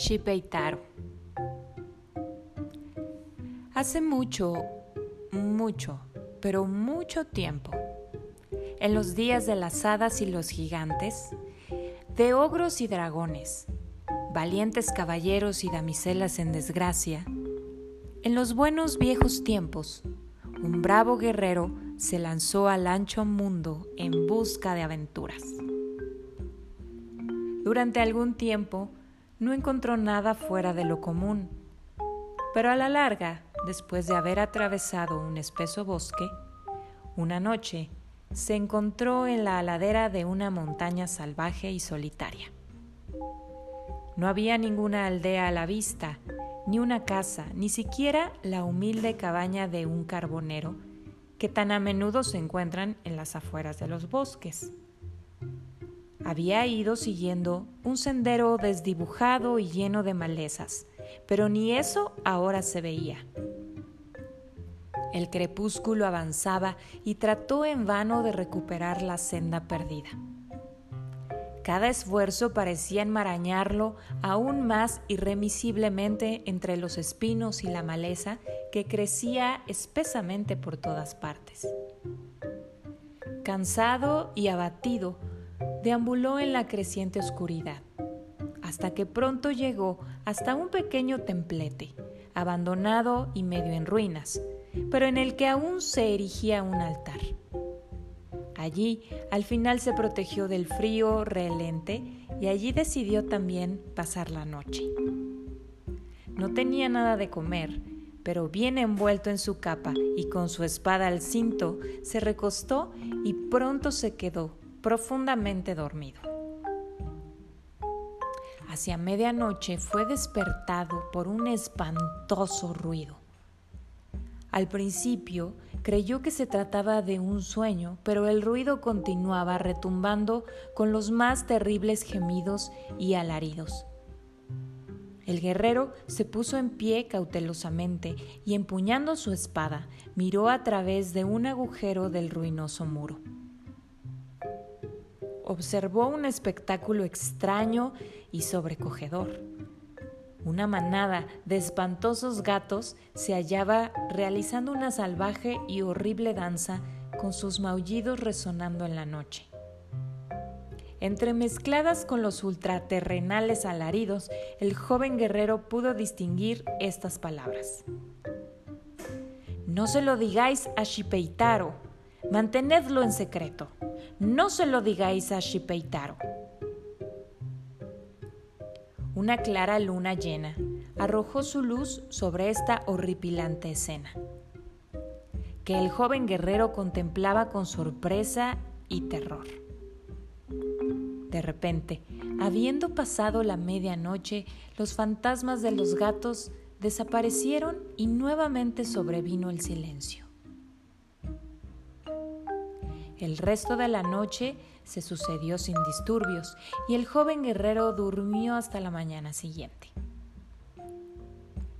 Shipeitaro. Hace mucho, mucho, pero mucho tiempo, en los días de las hadas y los gigantes, de ogros y dragones, valientes caballeros y damiselas en desgracia, en los buenos viejos tiempos, un bravo guerrero se lanzó al ancho mundo en busca de aventuras. Durante algún tiempo no encontró nada fuera de lo común, pero a la larga, después de haber atravesado un espeso bosque, una noche se encontró en la ladera de una montaña salvaje y solitaria. No había ninguna aldea a la vista, ni una casa, ni siquiera la humilde cabaña de un carbonero que tan a menudo se encuentran en las afueras de los bosques. Había ido siguiendo un sendero desdibujado y lleno de malezas, pero ni eso ahora se veía. El crepúsculo avanzaba y trató en vano de recuperar la senda perdida. Cada esfuerzo parecía enmarañarlo aún más irremisiblemente entre los espinos y la maleza que crecía espesamente por todas partes. Cansado y abatido, deambuló en la creciente oscuridad, hasta que pronto llegó hasta un pequeño templete, abandonado y medio en ruinas, pero en el que aún se erigía un altar. Allí, al final se protegió del frío relente y allí decidió también pasar la noche. No tenía nada de comer, pero bien envuelto en su capa y con su espada al cinto, se recostó y pronto se quedó profundamente dormido. Hacia medianoche fue despertado por un espantoso ruido. Al principio creyó que se trataba de un sueño, pero el ruido continuaba retumbando con los más terribles gemidos y alaridos. El guerrero se puso en pie cautelosamente y empuñando su espada miró a través de un agujero del ruinoso muro observó un espectáculo extraño y sobrecogedor. Una manada de espantosos gatos se hallaba realizando una salvaje y horrible danza con sus maullidos resonando en la noche. Entremezcladas con los ultraterrenales alaridos, el joven guerrero pudo distinguir estas palabras. No se lo digáis a Shipeitaro, mantenedlo en secreto. No se lo digáis a Shipeitaro. Una clara luna llena arrojó su luz sobre esta horripilante escena, que el joven guerrero contemplaba con sorpresa y terror. De repente, habiendo pasado la medianoche, los fantasmas de los gatos desaparecieron y nuevamente sobrevino el silencio. El resto de la noche se sucedió sin disturbios y el joven guerrero durmió hasta la mañana siguiente.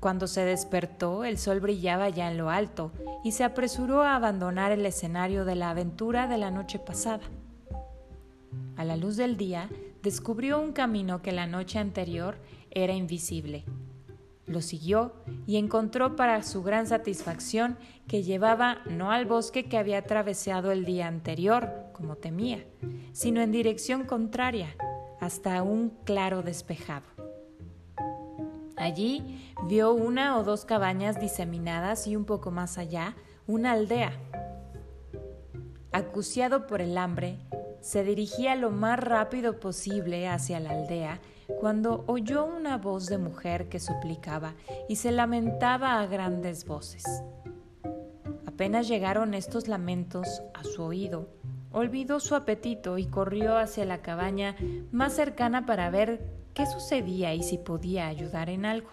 Cuando se despertó, el sol brillaba ya en lo alto y se apresuró a abandonar el escenario de la aventura de la noche pasada. A la luz del día, descubrió un camino que la noche anterior era invisible lo siguió y encontró para su gran satisfacción que llevaba no al bosque que había atravesado el día anterior, como temía, sino en dirección contraria, hasta un claro despejado. Allí vio una o dos cabañas diseminadas y un poco más allá una aldea. Acuciado por el hambre, se dirigía lo más rápido posible hacia la aldea cuando oyó una voz de mujer que suplicaba y se lamentaba a grandes voces. Apenas llegaron estos lamentos a su oído, olvidó su apetito y corrió hacia la cabaña más cercana para ver qué sucedía y si podía ayudar en algo.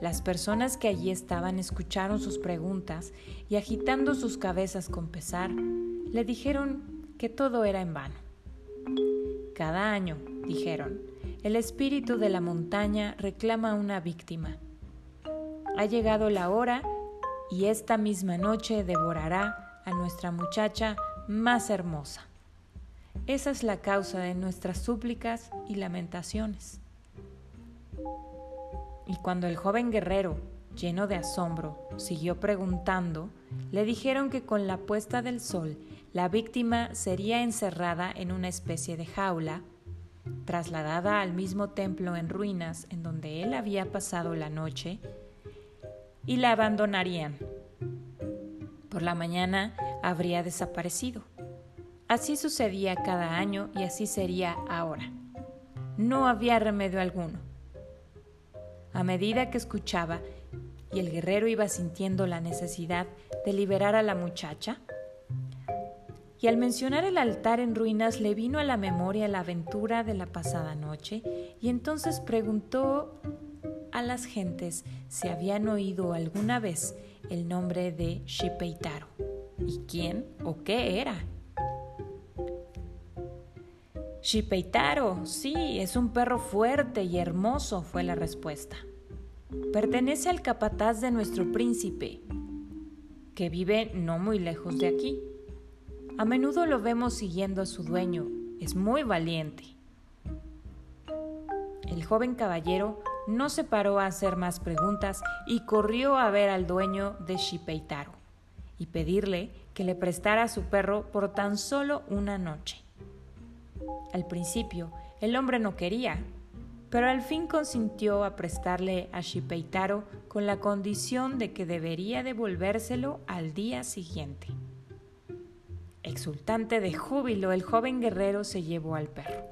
Las personas que allí estaban escucharon sus preguntas y agitando sus cabezas con pesar, le dijeron que todo era en vano. Cada año, dijeron, el espíritu de la montaña reclama una víctima. Ha llegado la hora y esta misma noche devorará a nuestra muchacha más hermosa. Esa es la causa de nuestras súplicas y lamentaciones. Y cuando el joven guerrero, lleno de asombro, siguió preguntando, le dijeron que con la puesta del sol la víctima sería encerrada en una especie de jaula, trasladada al mismo templo en ruinas en donde él había pasado la noche, y la abandonarían. Por la mañana habría desaparecido. Así sucedía cada año y así sería ahora. No había remedio alguno. A medida que escuchaba y el guerrero iba sintiendo la necesidad de liberar a la muchacha, y al mencionar el altar en ruinas le vino a la memoria la aventura de la pasada noche y entonces preguntó a las gentes si habían oído alguna vez el nombre de Shipeitaro y quién o qué era. Shipeitaro, sí, es un perro fuerte y hermoso, fue la respuesta. Pertenece al capataz de nuestro príncipe, que vive no muy lejos de aquí. A menudo lo vemos siguiendo a su dueño, es muy valiente. El joven caballero no se paró a hacer más preguntas y corrió a ver al dueño de Shipeitaro y pedirle que le prestara su perro por tan solo una noche. Al principio, el hombre no quería, pero al fin consintió a prestarle a Shipeitaro con la condición de que debería devolvérselo al día siguiente. Exultante de júbilo, el joven guerrero se llevó al perro.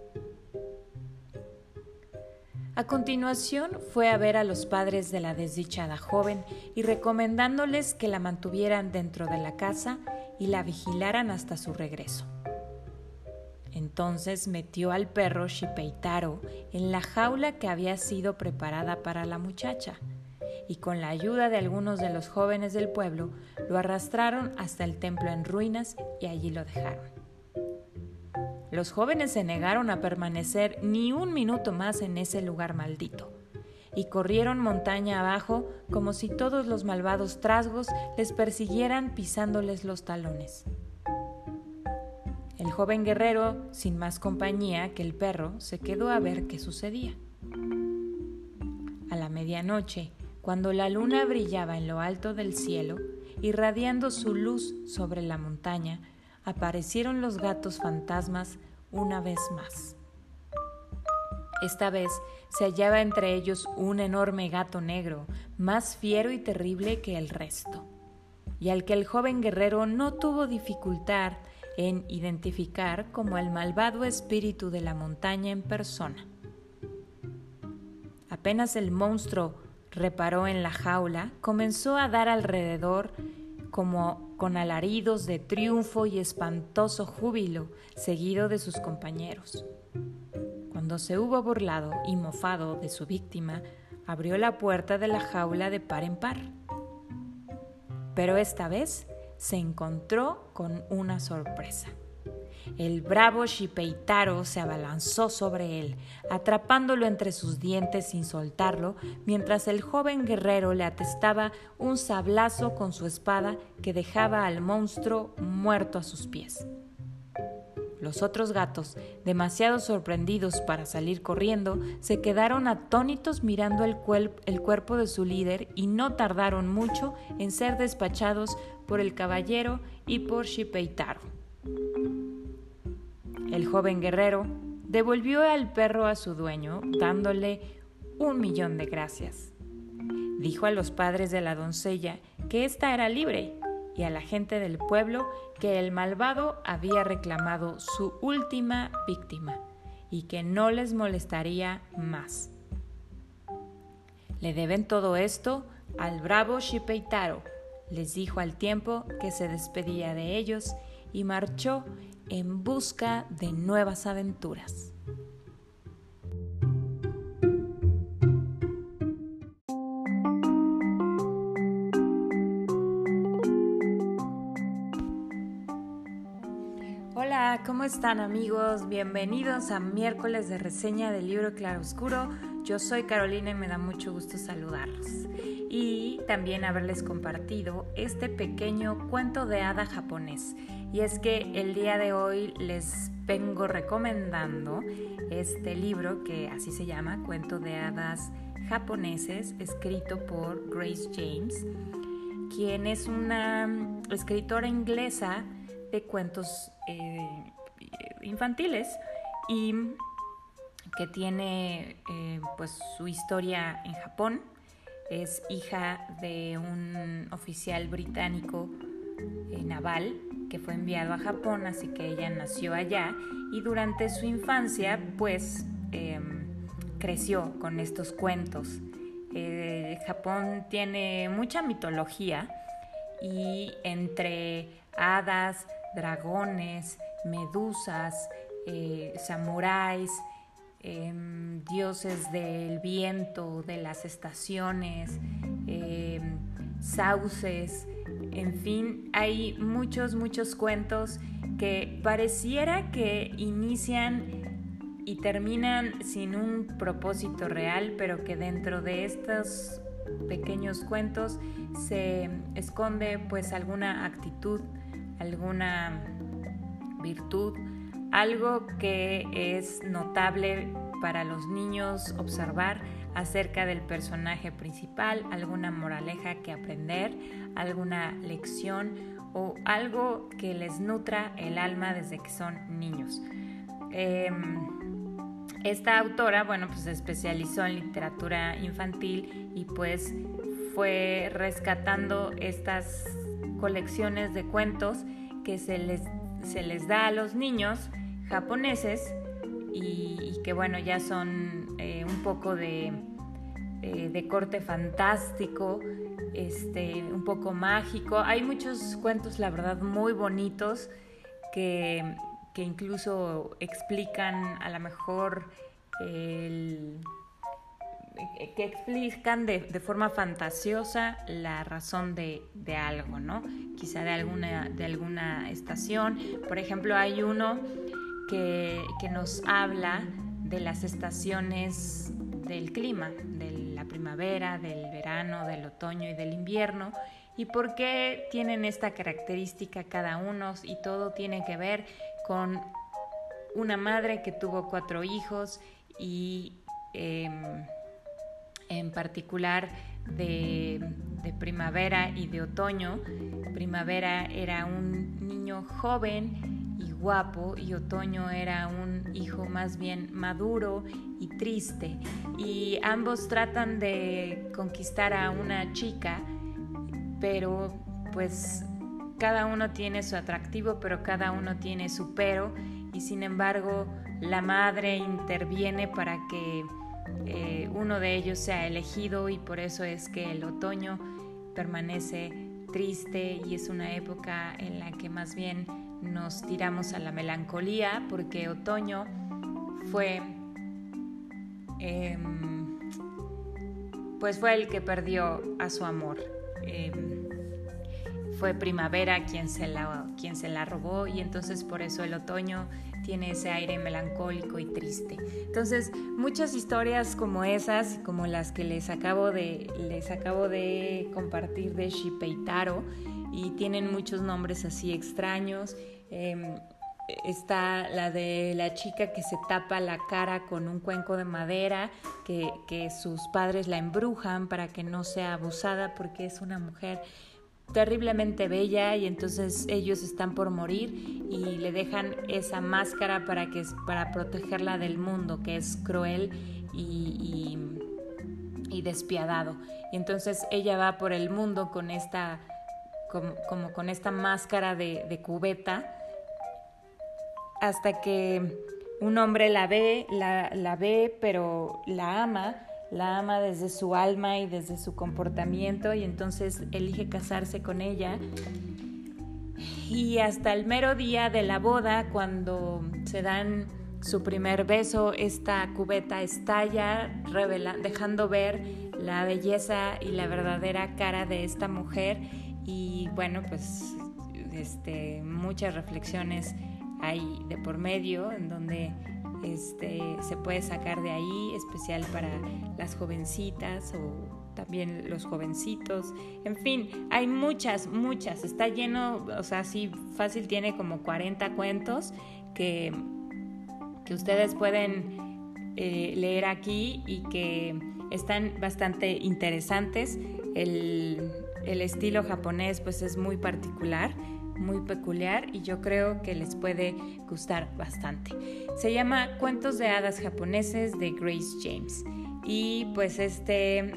A continuación fue a ver a los padres de la desdichada joven y recomendándoles que la mantuvieran dentro de la casa y la vigilaran hasta su regreso. Entonces metió al perro Shipeitaro en la jaula que había sido preparada para la muchacha, y con la ayuda de algunos de los jóvenes del pueblo lo arrastraron hasta el templo en ruinas y allí lo dejaron. Los jóvenes se negaron a permanecer ni un minuto más en ese lugar maldito, y corrieron montaña abajo como si todos los malvados trasgos les persiguieran pisándoles los talones. El joven guerrero, sin más compañía que el perro, se quedó a ver qué sucedía. A la medianoche, cuando la luna brillaba en lo alto del cielo, irradiando su luz sobre la montaña, aparecieron los gatos fantasmas una vez más. Esta vez se hallaba entre ellos un enorme gato negro, más fiero y terrible que el resto, y al que el joven guerrero no tuvo dificultad en identificar como el malvado espíritu de la montaña en persona. Apenas el monstruo reparó en la jaula, comenzó a dar alrededor como con alaridos de triunfo y espantoso júbilo, seguido de sus compañeros. Cuando se hubo burlado y mofado de su víctima, abrió la puerta de la jaula de par en par. Pero esta vez se encontró con una sorpresa. El bravo Shipeitaro se abalanzó sobre él, atrapándolo entre sus dientes sin soltarlo, mientras el joven guerrero le atestaba un sablazo con su espada que dejaba al monstruo muerto a sus pies. Los otros gatos, demasiado sorprendidos para salir corriendo, se quedaron atónitos mirando el, cuerpo de su líder y no tardaron mucho en ser despachados por el caballero y por Shipeitaro. El joven guerrero devolvió al perro a su dueño, dándole un millón de gracias. Dijo a los padres de la doncella que ésta era libre y a la gente del pueblo que el malvado había reclamado su última víctima y que no les molestaría más. Le deben todo esto al bravo Shipeitaro, les dijo al tiempo que se despedía de ellos y marchó en busca de nuevas aventuras. Hola, ¿cómo están amigos? Bienvenidos a miércoles de reseña del libro Claroscuro. Yo soy Carolina y me da mucho gusto saludarlos. Y también haberles compartido este pequeño cuento de hada japonés. Y es que el día de hoy les vengo recomendando este libro que así se llama, Cuento de hadas japoneses, escrito por Grace James, quien es una escritora inglesa de cuentos eh, infantiles y que tiene eh, pues su historia en Japón. Es hija de un oficial británico eh, naval que fue enviado a Japón, así que ella nació allá y durante su infancia pues em, creció con estos cuentos. Eh, Japón tiene mucha mitología y entre hadas, dragones, medusas, eh, samuráis, em, dioses del viento, de las estaciones, em, sauces, en fin, hay muchos, muchos cuentos que pareciera que inician y terminan sin un propósito real, pero que dentro de estos pequeños cuentos se esconde pues alguna actitud, alguna virtud, algo que es notable para los niños observar acerca del personaje principal, alguna moraleja que aprender, alguna lección o algo que les nutra el alma desde que son niños. Em, esta autora, bueno, pues se especializó en literatura infantil y pues fue rescatando estas colecciones de cuentos que se les, se les da a los niños japoneses y, que bueno, ya son eh, un poco de, eh, de corte fantástico, este, un poco mágico. Hay muchos cuentos, la verdad, muy bonitos que, incluso explican a lo mejor que explican de, forma fantasiosa la razón de, algo, ¿no? Quizá de alguna, de alguna estación. Por ejemplo, hay uno que, nos habla de las estaciones del clima, de la primavera, del verano, del otoño y del invierno, y por qué tienen esta característica cada uno, y todo tiene que ver con una madre que tuvo cuatro hijos y em, en particular de, primavera y de otoño. Primavera era un niño joven guapo y Otoño era un hijo más bien maduro y triste. Y ambos tratan de conquistar a una chica pero pues cada uno tiene su atractivo pero cada uno tiene su pero. Y sin embargo la madre interviene para que eh, uno de ellos sea elegido y por eso es que el otoño permanece triste y es una época en la que más bien nos tiramos a la melancolía porque otoño fue em, pues fue el que perdió a su amor em, fue primavera quien se la quien se la robó y entonces por eso el otoño tiene ese aire melancólico y triste. Entonces, muchas historias como esas, como las que les acabo de, les acabo de compartir de Shipeitaro, y tienen muchos nombres así extraños. Em, está la de la chica que se tapa la cara con un cuenco de madera, que, sus padres la embrujan para que no sea abusada porque es una mujer terriblemente bella y entonces ellos están por morir y le dejan esa máscara para, que, para protegerla del mundo que es cruel y, y, y despiadado. Y entonces ella va por el mundo con esta como, con esta máscara de, cubeta, hasta que un hombre la ve, la, la ve, pero la ama, la ama desde su alma y desde su comportamiento y entonces elige casarse con ella. Y hasta el mero día de la boda, cuando se dan su primer beso, esta cubeta estalla, dejando ver la belleza y la verdadera cara de esta mujer y bueno, pues este, muchas reflexiones hay de por medio en donde este, se puede sacar de ahí, especial para las jovencitas o también los jovencitos, en fin, hay muchas, muchas, está lleno, o sea, sí, fácil tiene como 40 cuentos que, que ustedes pueden eh, leer aquí y que están bastante interesantes. El, el estilo japonés pues es muy particular, muy peculiar y yo creo que les puede gustar bastante. Se llama Cuentos de hadas japoneses de Grace James y pues este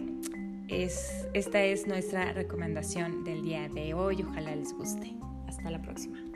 es, esta es nuestra recomendación del día de hoy. Ojalá les guste. Hasta la próxima.